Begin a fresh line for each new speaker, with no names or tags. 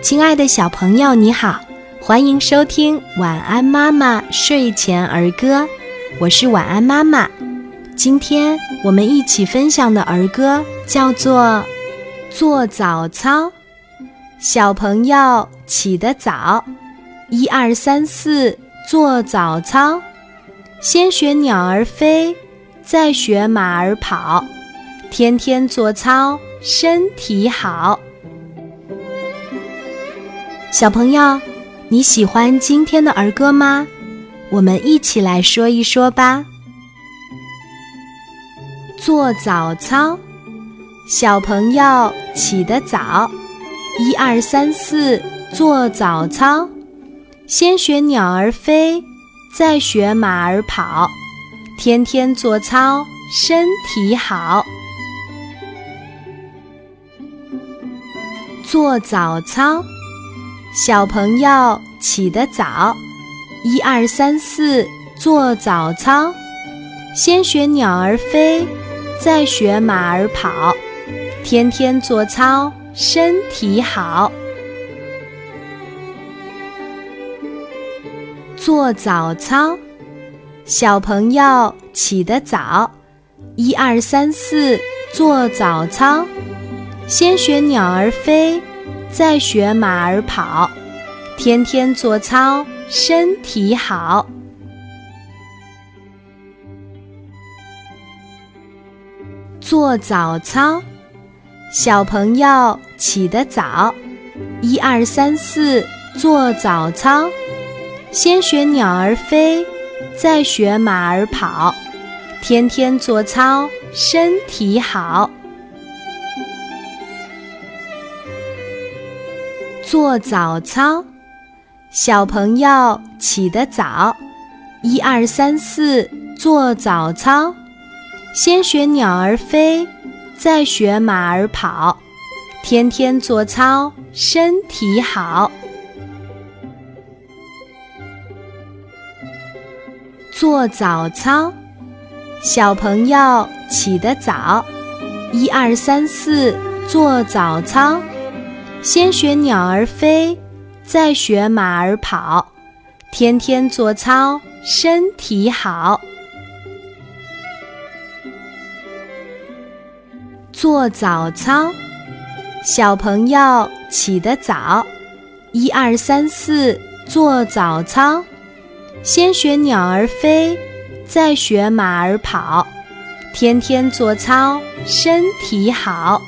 亲爱的小朋友，你好，欢迎收听《晚安妈妈睡前儿歌》，我是晚安妈妈。今天我们一起分享的儿歌叫做《做早操》。小朋友起得早，一二三四做早操，先学鸟儿飞，再学马儿跑，天天做操，身体好。小朋友，你喜欢今天的儿歌吗？我们一起来说一说吧。做早操，小朋友起得早，一二三四做早操，先学鸟儿飞，再学马儿跑，天天做操，身体好。做早操。小朋友起得早，一二三四做早操，先学鸟儿飞，再学马儿跑，天天做操，身体好。做早操，小朋友起得早，一二三四做早操，先学鸟儿飞。再学马儿跑，天天做操，身体好。做早操，小朋友起得早，一二三四做早操，先学鸟儿飞，再学马儿跑，天天做操，身体好。做早操，小朋友起得早，一二三四做早操，先学鸟儿飞，再学马儿跑，天天做操，身体好。做早操，小朋友起得早，一二三四做早操。先学鸟儿飞，再学马儿跑，天天做操，身体好。做早操，小朋友起得早，一二三四做早操，先学鸟儿飞，再学马儿跑，天天做操，身体好。